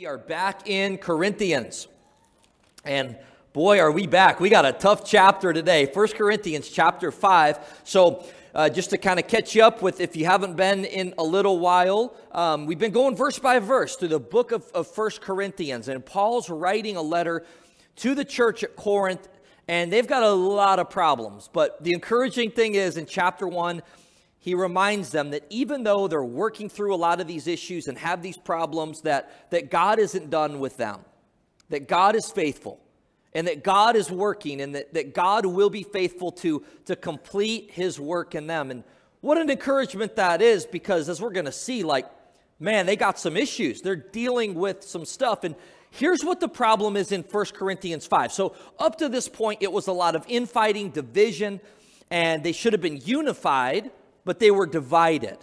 We are back in Corinthians. And boy, are we back. We got a tough chapter today. First Corinthians chapter 5. So, uh, just to kind of catch you up with, if you haven't been in a little while, um, we've been going verse by verse through the book of, of First Corinthians. And Paul's writing a letter to the church at Corinth, and they've got a lot of problems. But the encouraging thing is in chapter 1, he reminds them that even though they're working through a lot of these issues and have these problems, that, that God isn't done with them, that God is faithful, and that God is working, and that, that God will be faithful to, to complete his work in them. And what an encouragement that is, because as we're going to see, like, man, they got some issues. They're dealing with some stuff. And here's what the problem is in 1 Corinthians 5. So, up to this point, it was a lot of infighting, division, and they should have been unified but they were divided.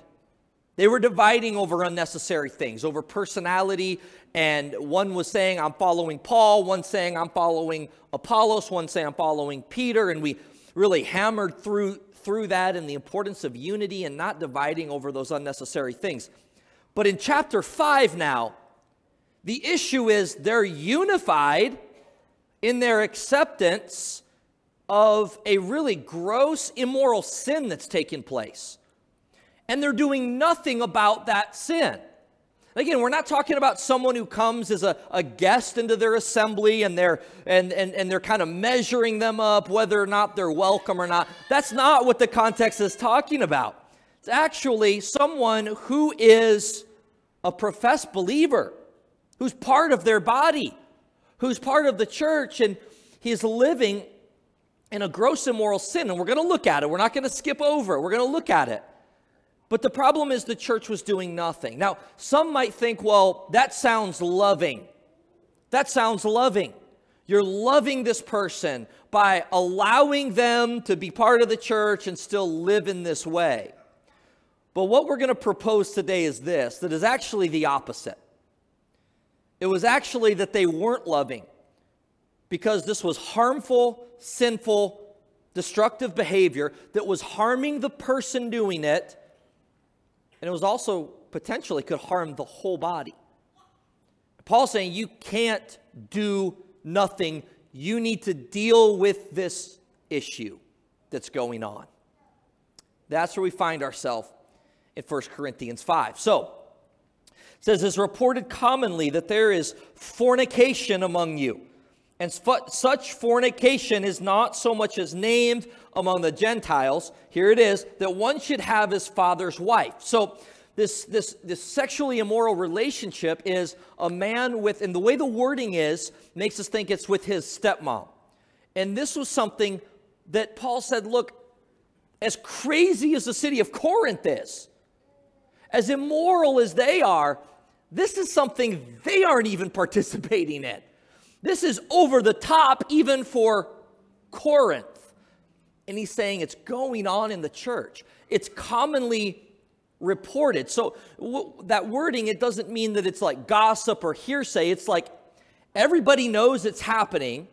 They were dividing over unnecessary things, over personality. And one was saying, I'm following Paul, one saying, I'm following Apollos, one saying, I'm following Peter. And we really hammered through, through that and the importance of unity and not dividing over those unnecessary things. But in chapter 5 now, the issue is they're unified in their acceptance of a really gross, immoral sin that's taken place. And they're doing nothing about that sin. Again, we're not talking about someone who comes as a, a guest into their assembly and they're and, and, and they're kind of measuring them up whether or not they're welcome or not. That's not what the context is talking about. It's actually someone who is a professed believer, who's part of their body, who's part of the church, and he's living in a gross immoral sin, and we're going to look at it. We're not going to skip over it. We're going to look at it. But the problem is the church was doing nothing. Now, some might think, well, that sounds loving. That sounds loving. You're loving this person by allowing them to be part of the church and still live in this way. But what we're going to propose today is this that is actually the opposite. It was actually that they weren't loving because this was harmful, sinful, destructive behavior that was harming the person doing it, and it was also potentially could harm the whole body. Paul's saying you can't do nothing. You need to deal with this issue that's going on. That's where we find ourselves in 1 Corinthians 5. So, it says, it's reported commonly that there is fornication among you and such fornication is not so much as named among the Gentiles. Here it is that one should have his father's wife. So, this, this, this sexually immoral relationship is a man with, and the way the wording is, makes us think it's with his stepmom. And this was something that Paul said look, as crazy as the city of Corinth is, as immoral as they are, this is something they aren't even participating in. This is over the top, even for Corinth. And he's saying it's going on in the church. It's commonly reported. So w- that wording, it doesn't mean that it's like gossip or hearsay. It's like everybody knows it's happening.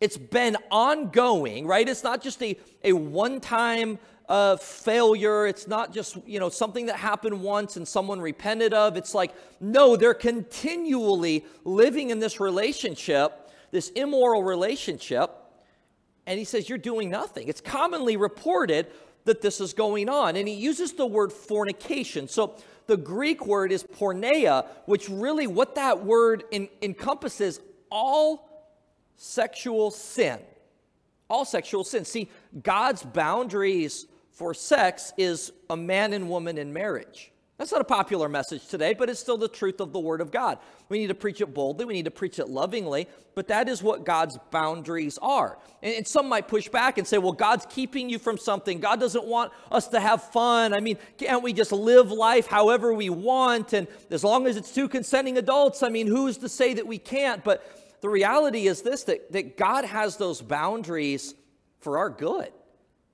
It's been ongoing, right? It's not just a, a one time uh, failure. It's not just, you know, something that happened once and someone repented of. It's like, no, they're continually living in this relationship, this immoral relationship. And he says, You're doing nothing. It's commonly reported that this is going on. And he uses the word fornication. So the Greek word is porneia, which really what that word in, encompasses all sexual sin. All sexual sin. See, God's boundaries for sex is a man and woman in marriage. That's not a popular message today, but it's still the truth of the Word of God. We need to preach it boldly, we need to preach it lovingly, but that is what God's boundaries are. And, and, some might push back and say, well, God's keeping you from something. God doesn't want us to have fun. I mean, can't we just live life however we want? And as long as it's two consenting adults, I mean, who's to say that we can't? But the reality is this that, that God has those boundaries for our good.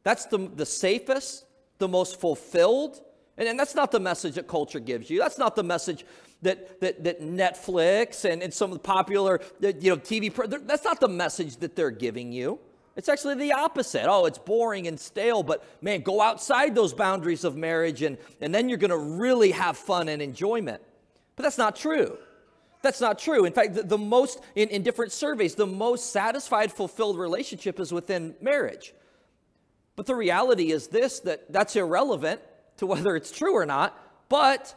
That's the, the safest, the most fulfilled. And, and that's not the message that culture gives you. That's not the message that, that, that Netflix and, and some of the popular uh, you know, TV, that's not the message that they're giving you. It's actually the opposite. Oh, it's boring and stale, but man, go outside those boundaries of marriage and, and then you're going to really have fun and enjoyment. But that's not true. That's not true. In fact, the, the most, in, in different surveys, the most satisfied, fulfilled relationship is within marriage. But the reality is this that that's irrelevant to whether it's true or not. But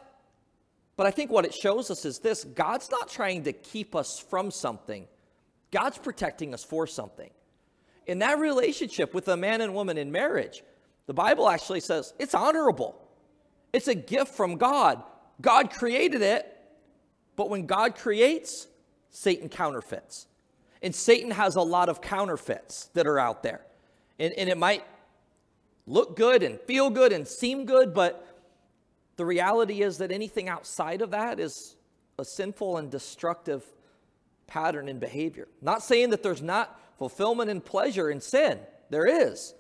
but I think what it shows us is this God's not trying to keep us from something, God's protecting us for something. In that relationship with a man and woman in marriage, the Bible actually says it's honorable. It's a gift from God. God created it, but when God creates, Satan counterfeits. And Satan has a lot of counterfeits that are out there. And, and it might look good and feel good and seem good, but the reality is that anything outside of that is a sinful and destructive pattern in behavior. Not saying that there's not fulfillment and pleasure in sin, there is.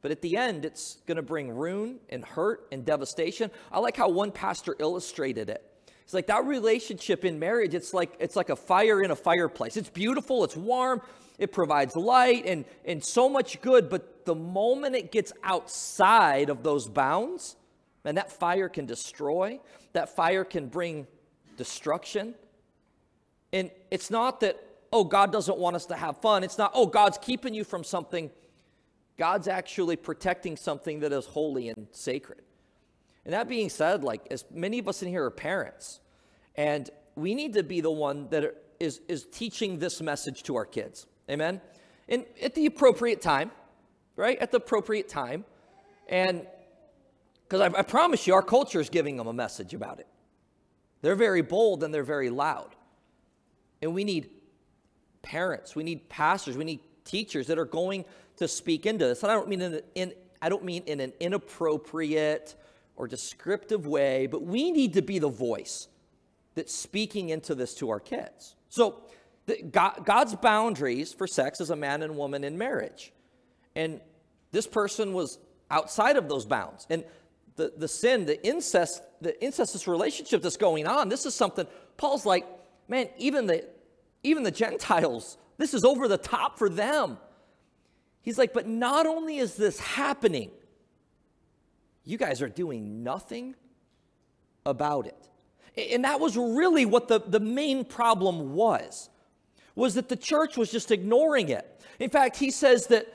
But at the end, it's going to bring ruin and hurt and devastation. I like how one pastor illustrated it. It's like that relationship in marriage, it's like it's like a fire in a fireplace. It's beautiful, it's warm, it provides light and, and so much good, but the moment it gets outside of those bounds, and that fire can destroy, that fire can bring destruction. And it's not that, oh, God doesn't want us to have fun. It's not, oh, God's keeping you from something. God's actually protecting something that is holy and sacred. And that being said, like as many of us in here are parents, and we need to be the one that is, is teaching this message to our kids. Amen? And at the appropriate time, right? At the appropriate time. And because I, I promise you, our culture is giving them a message about it. They're very bold and they're very loud. And we need parents, we need pastors, we need teachers that are going to speak into this. And I don't mean in, in I don't mean in an inappropriate or descriptive way, but we need to be the voice that's speaking into this to our kids. So, God's boundaries for sex is a man and woman in marriage. And this person was outside of those bounds. And the, the sin, the incest, the incestuous relationship that's going on, this is something Paul's like, man, even the even the Gentiles, this is over the top for them. He's like, but not only is this happening, you guys are doing nothing about it. And that was really what the, the main problem was, was that the church was just ignoring it. In fact, he says that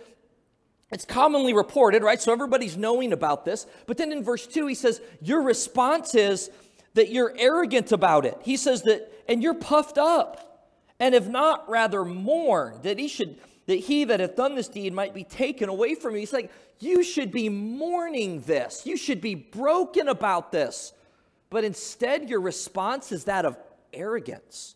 it's commonly reported, right? So everybody's knowing about this. But then in verse 2, he says, Your response is that you're arrogant about it. He says that, and you're puffed up, and if not, rather mourn that he should that he that hath done this deed might be taken away from you. He's like, you should be mourning this. You should be broken about this. But instead, your response is that of arrogance.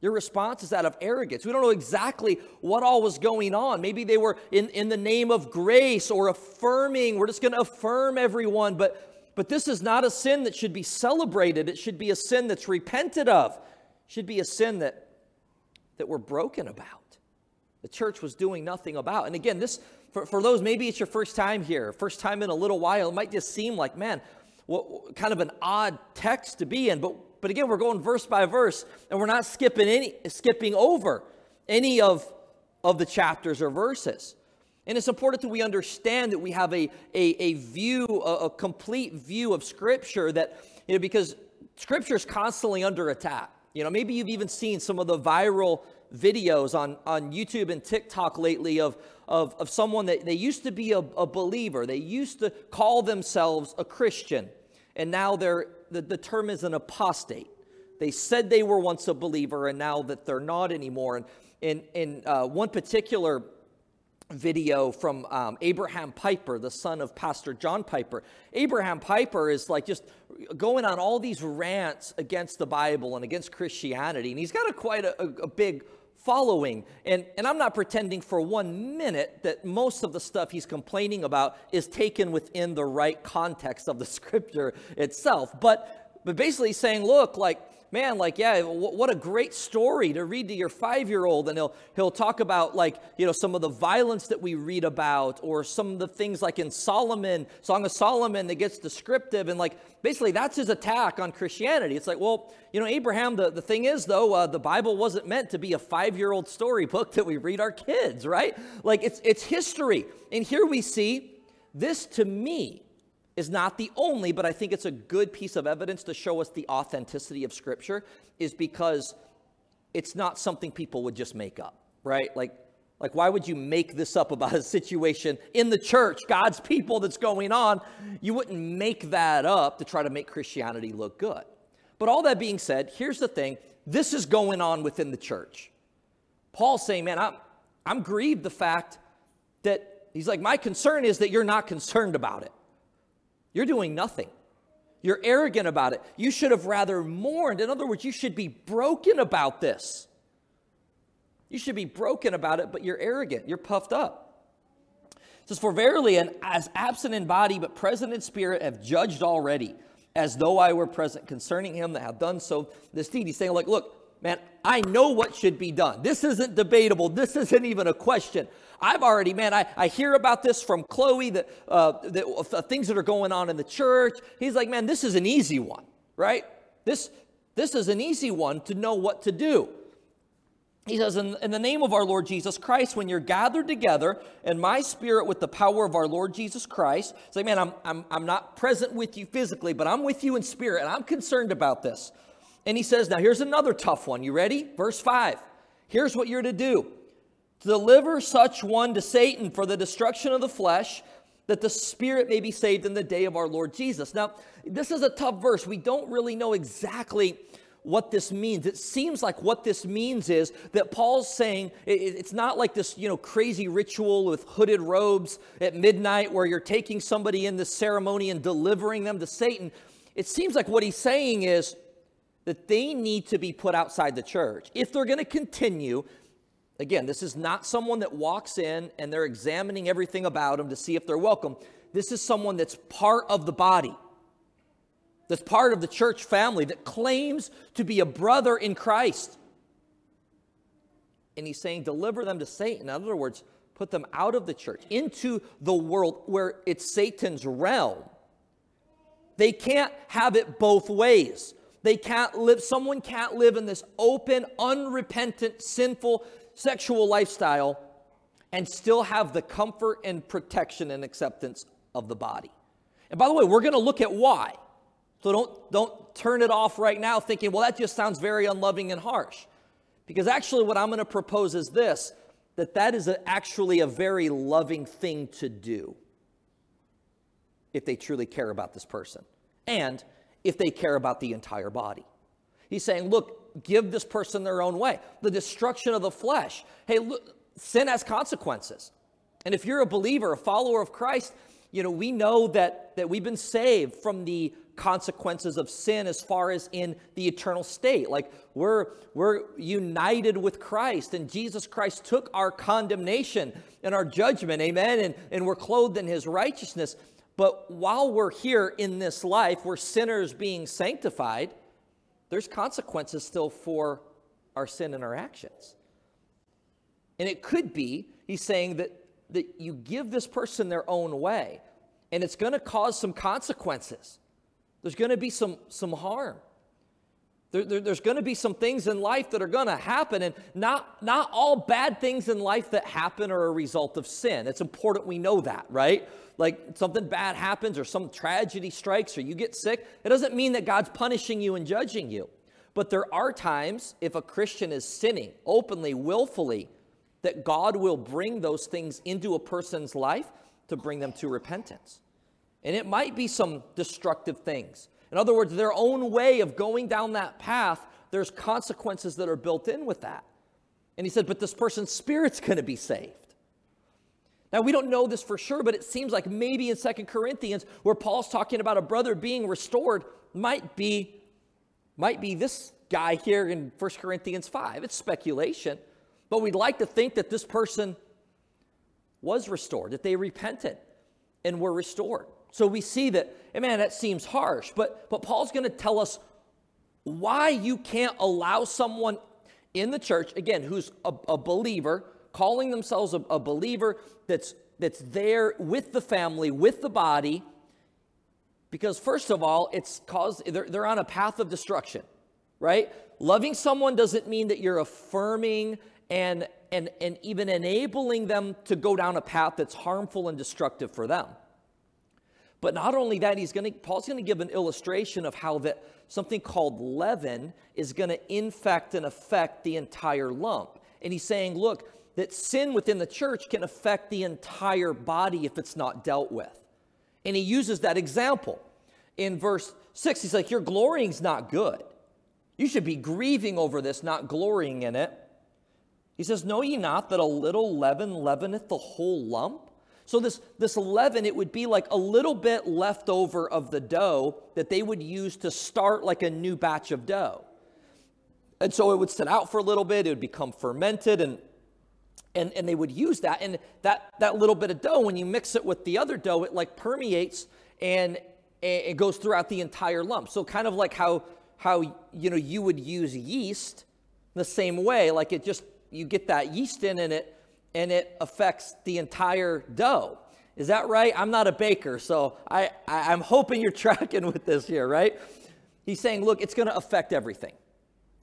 Your response is that of arrogance. We don't know exactly what all was going on. Maybe they were in, in the name of grace or affirming. We're just going to affirm everyone. But, but this is not a sin that should be celebrated. It should be a sin that's repented of. It should be a sin that, that we're broken about the church was doing nothing about. And again, this for, for those, maybe it's your first time here, first time in a little while, it might just seem like, man, what kind of an odd text to be in. But but again, we're going verse by verse, and we're not skipping any skipping over any of, of the chapters or verses. And it's important that we understand that we have a, a, a view, a, a complete view of Scripture that, you know, because Scripture is constantly under attack. You know, maybe you've even seen some of the viral videos on, on YouTube and TikTok lately of, of, of someone that they used to be a, a believer. They used to call themselves a Christian, and now they're, the, the term is an apostate. They said they were once a believer, and now that they're not anymore. And in, in uh, one particular video from um, Abraham Piper, the son of Pastor John Piper. Abraham Piper is like just going on all these rants against the Bible and against Christianity, and he's got a quite a, a, a big following. And, and I'm not pretending for one minute that most of the stuff he's complaining about is taken within the right context of the scripture itself. But, but basically saying, look, like, man, like, yeah, what a great story to read to your five year old. And he'll, he'll talk about, like, you know, some of the violence that we read about, or some of the things like in Solomon, Song of Solomon, that gets descriptive. And, like, basically, that's his attack on Christianity. It's like, well, you know, Abraham, the, the thing is, though, uh, the Bible wasn't meant to be a five year old storybook that we read our kids, right? Like, it's, it's history. And here we see this to me is not the only, but I think it's a good piece of evidence to show us the authenticity of Scripture, is because it's not something people would just make up, right? Like, like why would you make this up about a situation in the church, God's people that's going on? You wouldn't make that up to try to make Christianity look good. But all that being said, here's the thing this is going on within the church. Paul's saying, man, I'm, I'm grieved the fact that he's like, my concern is that you're not concerned about it. You're doing nothing. You're arrogant about it. You should have rather mourned. In other words, you should be broken about this. You should be broken about it, but you're arrogant. You're puffed up. It says, For verily, and as absent in body, but present in spirit, have judged already, as though I were present concerning him that have done so this deed. He's saying, like, look, man, I know what should be done. This isn't debatable. This isn't even a question. I've already, man, I, I hear about this from Chloe, that, uh, the uh, things that are going on in the church. He's like, man, this is an easy one, right? This, this is an easy one to know what to do. He says, in, in, the name of our Lord Jesus Christ, when you're gathered together in my spirit with the power of our Lord Jesus Christ, say, man, I'm, I'm, I'm not present with you physically, but I'm with you in spirit, and I'm concerned about this. And he says, now here's another tough one. You ready? Verse 5. Here's what you're to do deliver such one to Satan for the destruction of the flesh, that the spirit may be saved in the day of our Lord Jesus. Now, this is a tough verse. We don't really know exactly what this means. It seems like what this means is that Paul's saying it's not like this, you know, crazy ritual with hooded robes at midnight where you're taking somebody in this ceremony and delivering them to Satan. It seems like what he's saying is that they need to be put outside the church. If they're going to continue, again, this is not someone that walks in and they're examining everything about them to see if they're welcome. This is someone that's part of the body that's part of the church family, that claims to be a brother in Christ. And he's saying, deliver them to Satan. In other words, put them out of the church into the world where it's Satan's realm. They can't have it both ways. They can't live, someone can't live in this open, unrepentant, sinful sexual lifestyle and still have the comfort and protection and acceptance of the body. And by the way, we're going to look at why. So don't, don't turn it off right now thinking, well, that just sounds very unloving and harsh. Because actually, what I'm going to propose is this that that is a, actually a very loving thing to do if they truly care about this person and if they care about the entire body. He's saying, look, give this person their own way. The destruction of the flesh. Hey, look, sin has consequences. And if you're a believer, a follower of Christ, you know, we know that, that we've been saved from the consequences of sin as far as in the eternal state. Like we're, we're united with Christ, and Jesus Christ took our condemnation and our judgment, amen, and, and we're clothed in his righteousness. But while we're here in this life, we're sinners being sanctified, there's consequences still for our sin and our actions. And it could be, he's saying that, that you give this person their own way, and it's going to cause some consequences. There's going to be some, some harm. There, there, there's going to be some things in life that are going to happen, and not, not all bad things in life that happen are a result of sin. It's important we know that, right? Like something bad happens, or some tragedy strikes, or you get sick. It doesn't mean that God's punishing you and judging you. But there are times, if a Christian is sinning openly, willfully, that God will bring those things into a person's life to bring them to repentance. And it might be some destructive things. In other words, their own way of going down that path, there's consequences that are built in with that. And he said, but this person's spirit's going to be saved. Now, we don't know this for sure, but it seems like maybe in Second Corinthians, where Paul's talking about a brother being restored, might be, might be this guy here in First Corinthians 5. It's speculation, but we'd like to think that this person was restored, that they repented and were restored. So we see that, man, that seems harsh, but, but Paul's going to tell us why you can't allow someone in the church, again, who's a, a believer, calling themselves a, a believer that's, that's there with the family, with the body, because first of all, it's caused, they're, they're on a path of destruction, right? Loving someone doesn't mean that you're affirming and, and, and even enabling them to go down a path that's harmful and destructive for them. But not only that, he's going to, Paul's going to give an illustration of how that something called leaven is going to infect and affect the entire lump. And he's saying, look, that sin within the church can affect the entire body if it's not dealt with. And he uses that example. In verse 6, he's like, Your glorying's not good. You should be grieving over this, not glorying in it. He says, Know ye not that a little leaven leaveneth the whole lump? So this, this leaven, it would be like a little bit left over of the dough that they would use to start like a new batch of dough. And so it would sit out for a little bit, it would become fermented, and and, and they would use that. And that, that little bit of dough, when you mix it with the other dough, it like permeates and, it goes throughout the entire lump. So kind of like how how you know you would use yeast the same way, like it just you get that yeast in and it and it affects the entire dough. Is that right? I'm not a baker, so I, I, am hoping you're tracking with this here, right? He's saying, look, it's going to affect everything.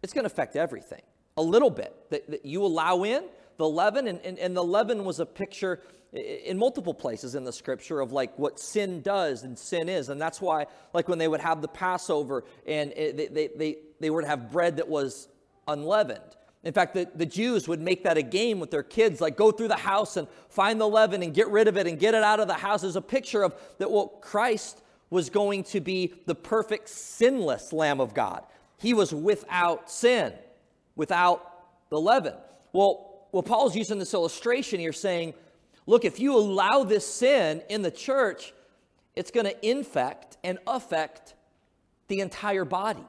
It's going to affect everything a little bit that, that you allow in the leaven, and, and, and the leaven was a picture in multiple places in the scripture of like what sin does and sin is. And that's why, like when they would have the Passover and eh, they, they, they, they would have bread that was unleavened in fact, the, the Jews would make that a game with their kids, like go through the house and find the leaven and get rid of it and get it out of the house. As a picture of that, well, Christ was going to be the perfect sinless Lamb of God. He was without sin, without the leaven. Well, well, Paul's using this illustration here saying, look, if you allow this sin in the church, it's going to infect and affect the entire body.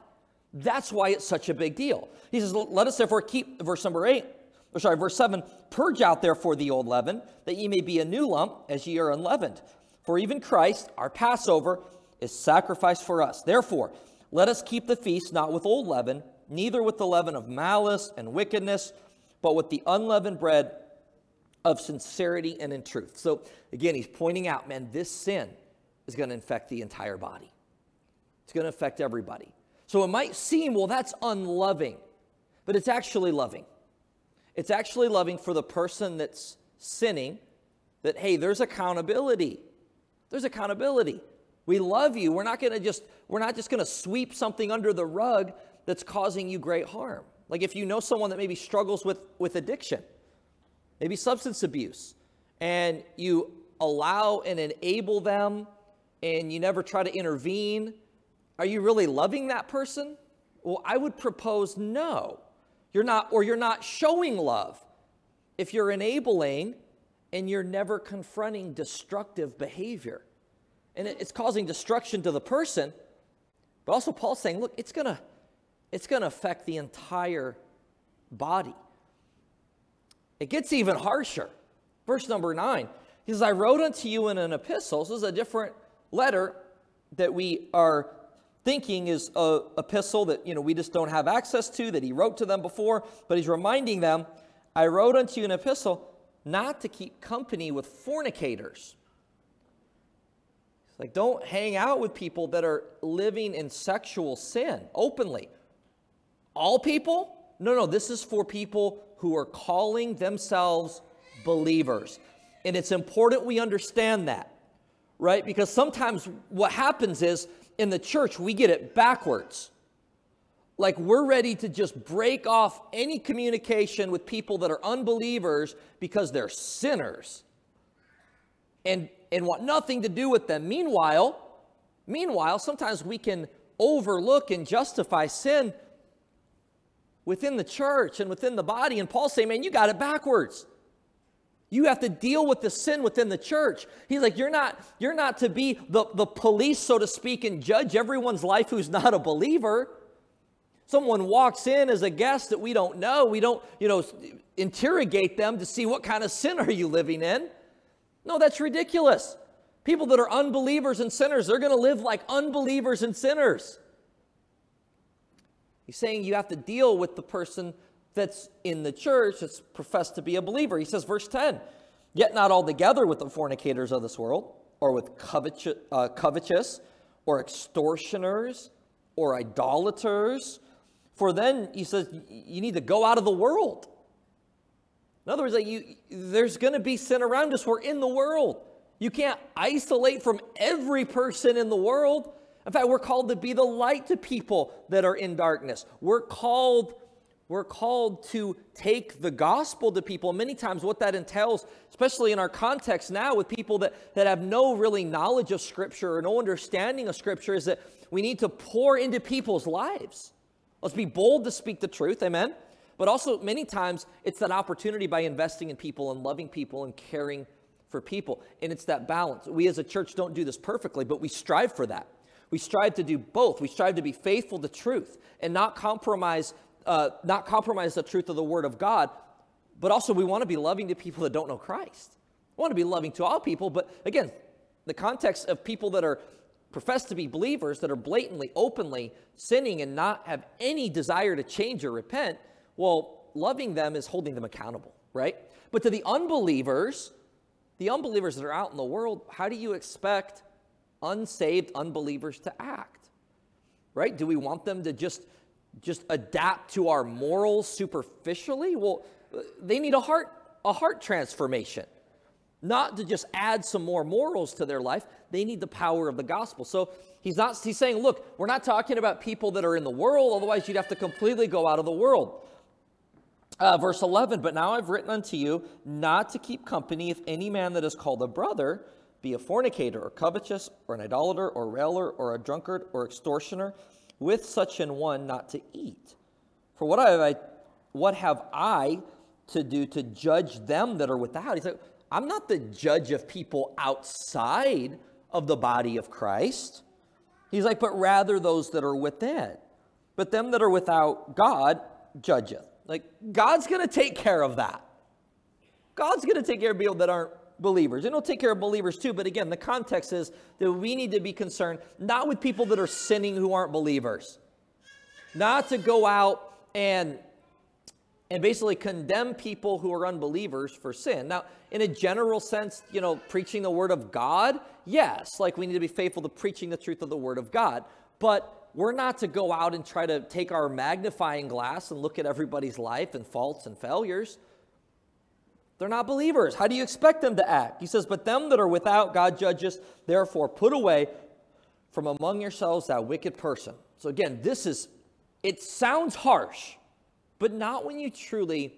That's why it's such a big deal. He says, Let us therefore keep, verse number eight, or sorry, verse seven, purge out therefore the old leaven, that ye may be a new lump, as ye are unleavened. For even Christ, our Passover, is sacrificed for us. Therefore, let us keep the feast not with old leaven, neither with the leaven of malice and wickedness, but with the unleavened bread of sincerity and in truth. So again, he's pointing out, man, this sin is going to infect the entire body. It's going to affect everybody. So it might seem, well, that's unloving, but it's actually loving. It's actually loving for the person that's sinning that, hey, there's accountability. There's accountability. We love you. We're not going to just, we're not just going to sweep something under the rug that's causing you great harm. Like if you know someone that maybe struggles with, with addiction, maybe substance abuse, and you allow and enable them and you never try to intervene are you really loving that person? Well, I would propose no. You're not, or you're not showing love if you're enabling and you're never confronting destructive behavior. And it's causing destruction to the person, but also Paul's saying, look, it's gonna, it's gonna affect the entire body. It gets even harsher. Verse number nine, he says, I wrote unto you in an epistle. This is a different letter that we are thinking is a epistle that you know we just don't have access to that he wrote to them before but he's reminding them i wrote unto you an epistle not to keep company with fornicators. It's like don't hang out with people that are living in sexual sin openly. All people? No no this is for people who are calling themselves believers. And it's important we understand that right? Because sometimes what happens is in the church, we get it backwards. Like we're ready to just break off any communication with people that are unbelievers because they're sinners and, and want nothing to do with them. Meanwhile, meanwhile, sometimes we can overlook and justify sin within the church and within the body. And Paul's saying, man, you got it backwards. You have to deal with the sin within the church. He's like, you're not, you're not to be the, the police, so to speak, and judge everyone's life who's not a believer. Someone walks in as a guest that we don't know. We don't, you know, interrogate them to see what kind of sin are you living in. No, that's ridiculous. People that are unbelievers and sinners, they're going to live like unbelievers and sinners. He's saying you have to deal with the person that's in the church that's professed to be a believer. He says, verse 10, yet not altogether with the fornicators of this world, or with covetous, uh, covetous or extortioners, or idolaters. For then, he says, you need to go out of the world. In other words, like you, there's going to be sin around us. We're in the world. You can't isolate from every person in the world. In fact, we're called to be the light to people that are in darkness. We're called we're called to take the gospel to people. Many times, what that entails, especially in our context now with people that, that have no really knowledge of Scripture or no understanding of Scripture, is that we need to pour into people's lives. Let's be bold to speak the truth, amen? But also, many times, it's that opportunity by investing in people and loving people and caring for people. And it's that balance. We as a church don't do this perfectly, but we strive for that. We strive to do both. We strive to be faithful to truth and not compromise, uh, not compromise the truth of the Word of God. But also, we want to be loving to people that don't know Christ. We want to be loving to all people, but again, the context of people that are profess to be believers that are blatantly, openly sinning and not have any desire to change or repent, well, loving them is holding them accountable, right? But to the unbelievers, the unbelievers that are out in the world, how do you expect unsaved unbelievers to act? Right? Do we want them to just just adapt to our morals superficially? Well, they need a heart a heart transformation. Not to just add some more morals to their life, they need the power of the gospel. So he's not he's saying, look, we're not talking about people that are in the world, otherwise you'd have to completely go out of the world. Uh, verse 11, but now I've written unto you not to keep company if any man that is called a brother be a fornicator or covetous or an idolater or railer or a drunkard or extortioner, with such an one not to eat. For what have I, what have I to do to judge them that are without? He's like, I'm not the judge of people outside of the body of Christ. He's like, but rather those that are within. But them that are without, God judgeth. Like, God's going to take care of that. God's going to take care of people that aren't believers. And he'll take care of believers too. But again, the context is that we need to be concerned not with people that are sinning who aren't believers, not to go out and and basically condemn people who are unbelievers for sin. Now, in a general sense, you know, preaching the word of God, yes, like we need to be faithful to preaching the truth of the word of God. But we're not to go out and try to take our magnifying glass and look at everybody's life and faults and failures. They're not believers. How do you expect them to act? He says, But them that are without, God judges, therefore put away from among yourselves that wicked person. So again, this is, it sounds harsh, but not when you truly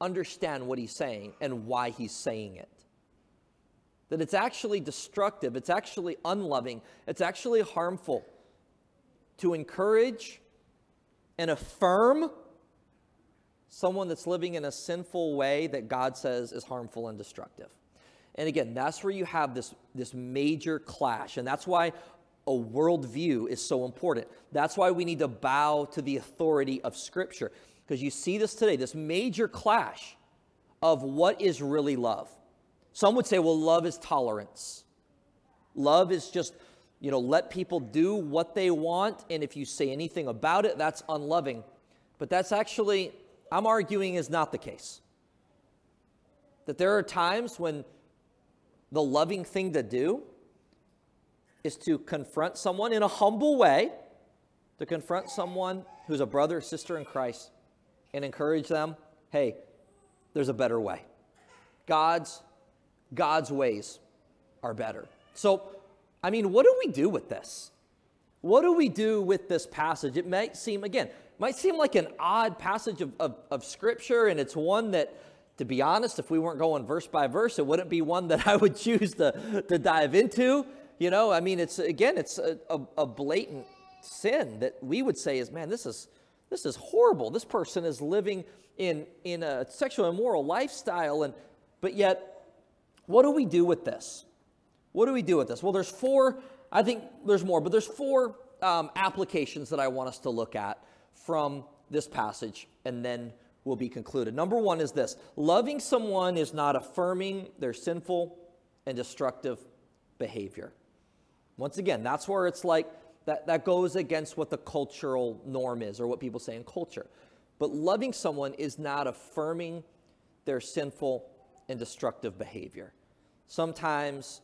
understand what he's saying and why he's saying it. That it's actually destructive, it's actually unloving, it's actually harmful to encourage and affirm someone that's living in a sinful way that God says is harmful and destructive. And again, that's where you have this, this major clash. And that's why a worldview is so important. That's why we need to bow to the authority of Scripture. Because you see this today, this major clash of what is really love. Some would say, well, love is tolerance. Love is just, you know, let people do what they want, and if you say anything about it, that's unloving. But that's actually I'm arguing is not the case. That there are times when the loving thing to do is to confront someone in a humble way, to confront someone who's a brother or sister in Christ and encourage them, hey, there's a better way. God's God's ways are better. So, I mean, what do we do with this? What do we do with this passage? It might seem, again, might seem like an odd passage of, of, of, scripture, and it's one that, to be honest, if we weren't going verse by verse, it wouldn't be one that I would choose to, to dive into. You know, I mean, it's again, it's a, a, a blatant sin that we would say is, man, this is this is horrible. This person is living in in a sexual immoral lifestyle, and but yet, what do we do with this? What do we do with this? Well, there's four. I think there's more, but there's four um, applications that I want us to look at from this passage, and then we'll be concluded. Number one is this loving someone is not affirming their sinful and destructive behavior. Once again, that's where it's like that, that goes against what the cultural norm is or what people say in culture. But loving someone is not affirming their sinful and destructive behavior. Sometimes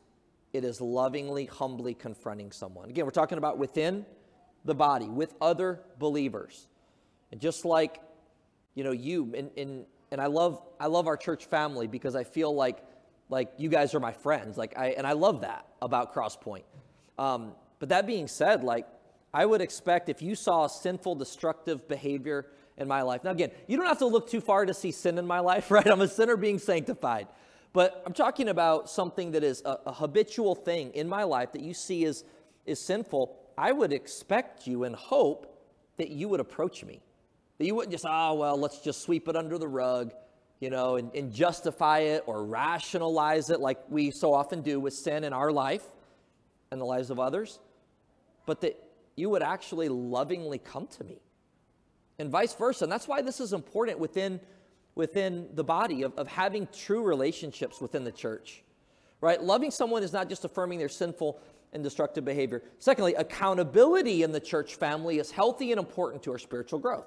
it is lovingly, humbly confronting someone. Again, we're talking about within the body with other believers. And just like, you know, you and, and, and I love I love our church family because I feel like Like you guys are my friends. Like I and I love that about Crosspoint. Um, but that being said, like I would expect if you saw sinful, destructive behavior in my life. Now, again, you don't have to look too far to see sin in my life, right? I'm a sinner being sanctified. But I'm talking about something that is a, a habitual thing in my life that you see is, is sinful. I would expect you and hope that you would approach me. That you wouldn't just, oh, well, let's just sweep it under the rug, you know, and, and justify it or rationalize it like we so often do with sin in our life and the lives of others. But that you would actually lovingly come to me and vice versa. And that's why this is important within, within the body of, of having true relationships within the church, right? Loving someone is not just affirming their sinful and destructive behavior. Secondly, accountability in the church family is healthy and important to our spiritual growth.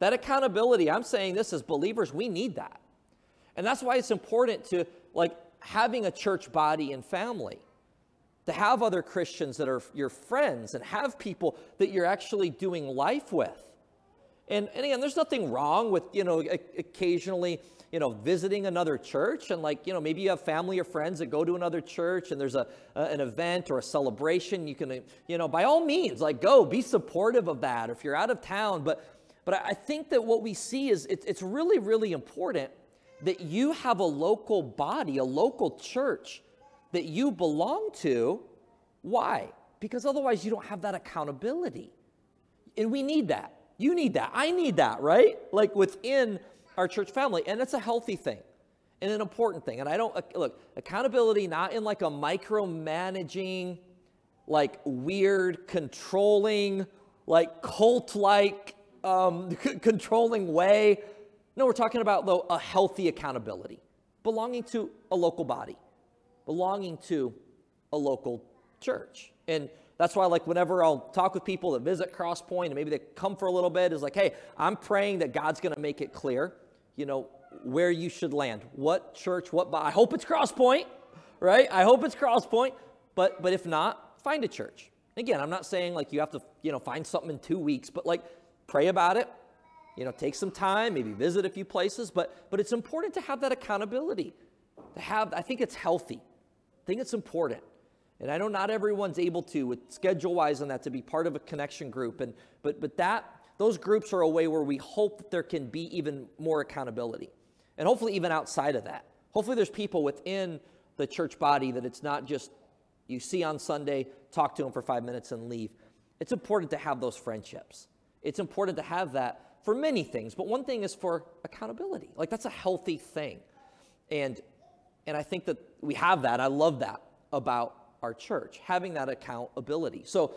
That accountability, I'm saying this as believers, we need that. And that's why it's important to like having a church body and family to have other Christians that are your friends and have people that you're actually doing life with. And, and again, there's nothing wrong with, you know, occasionally, you know, visiting another church and like, you know, maybe you have family or friends that go to another church and there's a, a an event or a celebration. You can, you know, by all means, like go, be supportive of that. If you're out of town, but, but I think that what we see is it, it's really, really important that you have a local body, a local church that you belong to. Why? Because otherwise you don't have that accountability. And we need that. You need that. I need that, right? Like within our church family. And it's a healthy thing and an important thing. And I don't, look, accountability not in like a micromanaging, like weird, controlling, like cult like, um, c- controlling way. No, we're talking about, though, a healthy accountability, belonging to a local body, belonging to a local church. And that's why, like, whenever I'll talk with people that visit Crosspoint and maybe they come for a little bit, is like, hey, I'm praying that God's going to make it clear, you know, where you should land, what church, what. I hope it's Crosspoint, right? I hope it's Crosspoint, but but if not, find a church. Again, I'm not saying like you have to, you know, find something in two weeks, but like pray about it. You know, take some time, maybe visit a few places, but but it's important to have that accountability. To have, I think it's healthy. I think it's important. And I know not everyone's able to, with schedule wise on that, to be part of a connection group. And but but that those groups are a way where we hope that there can be even more accountability. And hopefully even outside of that. Hopefully there's people within the church body that it's not just you see on Sunday, talk to them for five minutes and leave. It's important to have those friendships. It's important to have that for many things, but one thing is for accountability. Like that's a healthy thing. And and I think that we have that. I love that about our church, having that accountability. So,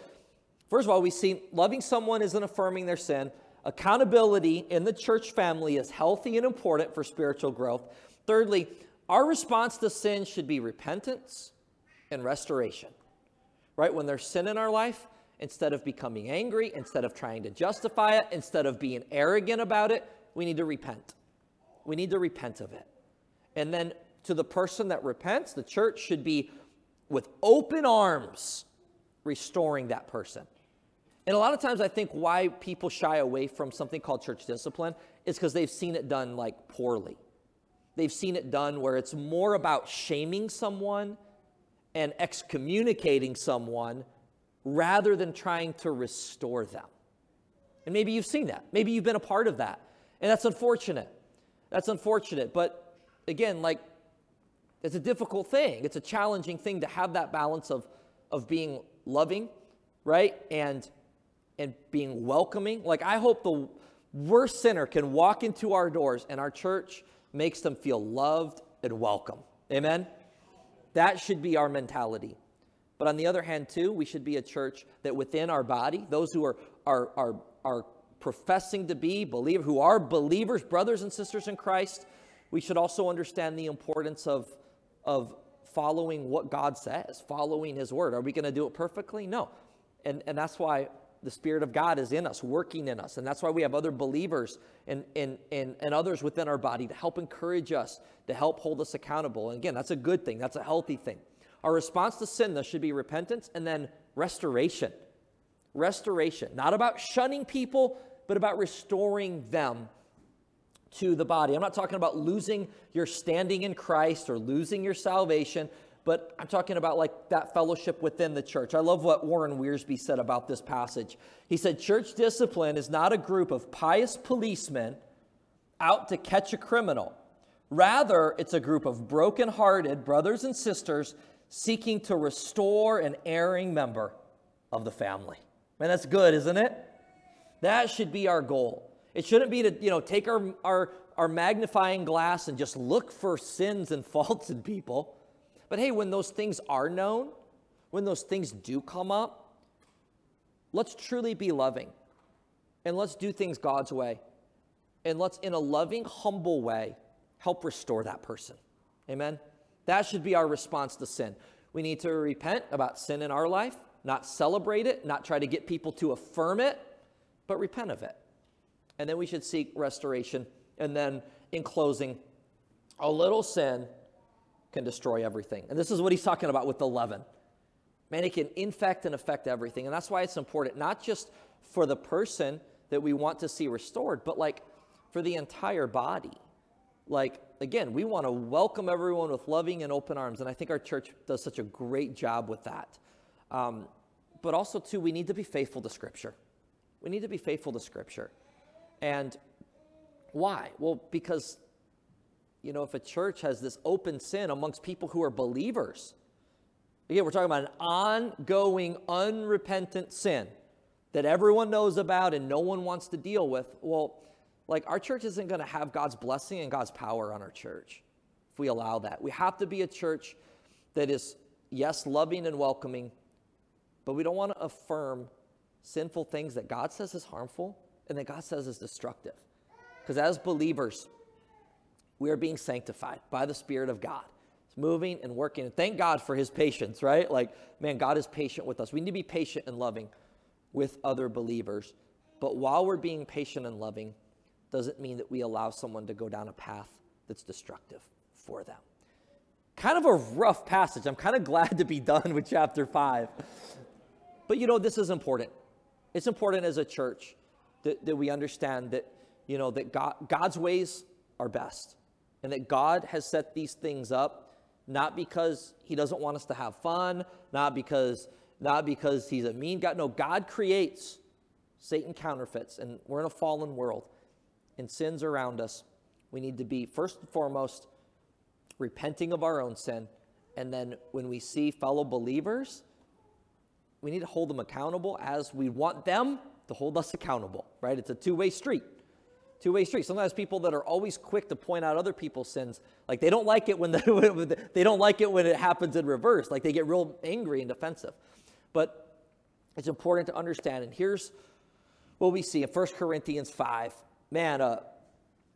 first of all, we see loving someone isn't affirming their sin. Accountability in the church family is healthy and important for spiritual growth. Thirdly, our response to sin should be repentance and restoration. Right? When there's sin in our life, instead of becoming angry, instead of trying to justify it, instead of being arrogant about it, we need to repent. We need to repent of it. And then to the person that repents, the church should be with open arms restoring that person. And a lot of times I think why people shy away from something called church discipline is because they've seen it done like poorly. They've seen it done where it's more about shaming someone and excommunicating someone rather than trying to restore them. And maybe you've seen that. Maybe you've been a part of that. And that's unfortunate. That's unfortunate. But again, like it's a difficult thing. It's a challenging thing to have that balance of, of being loving, right? And and being welcoming. Like I hope the worst sinner can walk into our doors and our church makes them feel loved and welcome. Amen. That should be our mentality. But on the other hand, too, we should be a church that within our body, those who are are are, are professing to be believers, who are believers, brothers and sisters in Christ, we should also understand the importance of of following what God says, following His word. Are we going to do it perfectly? No. And, and that's why the Spirit of God is in us, working in us. And that's why we have other believers and, and, and, and others within our body to help encourage us, to help hold us accountable. And again, that's a good thing, that's a healthy thing. Our response to sin, though, should be repentance and then restoration. Restoration. Not about shunning people, but about restoring them to the body. I'm not talking about losing your standing in Christ or losing your salvation, but I'm talking about like that fellowship within the church. I love what Warren Wiersbe said about this passage. He said, Church discipline is not a group of pious policemen out to catch a criminal. Rather, it's a group of broken-hearted brothers and sisters seeking to restore an erring member of the family. Man, that's good, isn't it? That should be our goal. It shouldn't be to, you know, take our, our, our magnifying glass and just look for sins and faults in people. But hey, when those things are known, when those things do come up, let's truly be loving and let's do things God's way. And let's, in a loving, humble way, help restore that person. Amen? That should be our response to sin. We need to repent about sin in our life, not celebrate it, not try to get people to affirm it, but repent of it. And then we should seek restoration. And then, in closing, a little sin can destroy everything. And this is what he's talking about with the leaven. Man, it can infect and affect everything. And that's why it's important, not just for the person that we want to see restored, but like for the entire body. Like, again, we want to welcome everyone with loving and open arms. And I think our church does such a great job with that. Um, but also, too, we need to be faithful to Scripture. We need to be faithful to Scripture. And why? Well, because, you know, if a church has this open sin amongst people who are believers, again, we're talking about an ongoing, unrepentant sin that everyone knows about and no one wants to deal with. Well, like our church isn't going to have God's blessing and God's power on our church if we allow that. We have to be a church that is, yes, loving and welcoming, but we don't want to affirm sinful things that God says is harmful and that God says is destructive. Because as believers, we are being sanctified by the Spirit of God. It's moving and working. And thank God for his patience, right? Like, man, God is patient with us. We need to be patient and loving with other believers. But while we're being patient and loving, doesn't mean that we allow someone to go down a path that's destructive for them. Kind of a rough passage. I'm kind of glad to be done with chapter 5. But you know, this is important. It's important as a church that, that we understand that, you know, that God, God's ways are best and that God has set these things up not because he doesn't want us to have fun, not because not because he's a mean God. No, God creates. Satan counterfeits and we're in a fallen world and sins around us, we need to be, first and foremost, repenting of our own sin. And then when we see fellow believers, we need to hold them accountable as we want them to hold us accountable, right? It's a two way street. Two way street. Sometimes people that are always quick to point out other people's sins, like they don't like it when, the, they don't like it when it happens in reverse. Like they get real angry and defensive. But it's important to understand. And here's what we see in 1 Corinthians 5 man, a,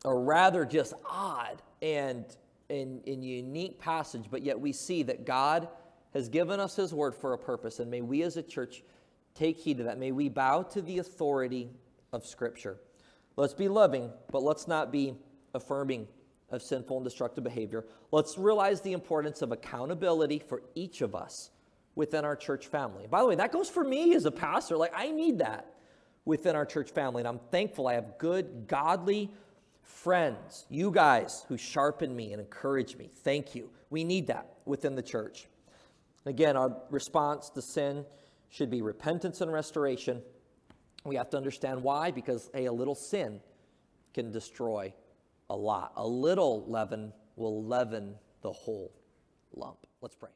a rather just odd and, and, and unique passage, but yet we see that God has given us His word for a purpose, and may we as a church take heed to that. May we bow to the authority of Scripture. Let's be loving, but let's not be affirming of sinful and destructive behavior. Let's realize the importance of accountability for each of us within our church family. By the way, that goes for me as a pastor. Like, I need that within our church family. And I'm thankful I have good, godly friends, you guys who sharpen me and encourage me. Thank you. We need that within the church. Again, our response to sin should be repentance and restoration. We have to understand why, because hey, a little sin can destroy a lot. A little leaven will leaven the whole lump. Let's pray.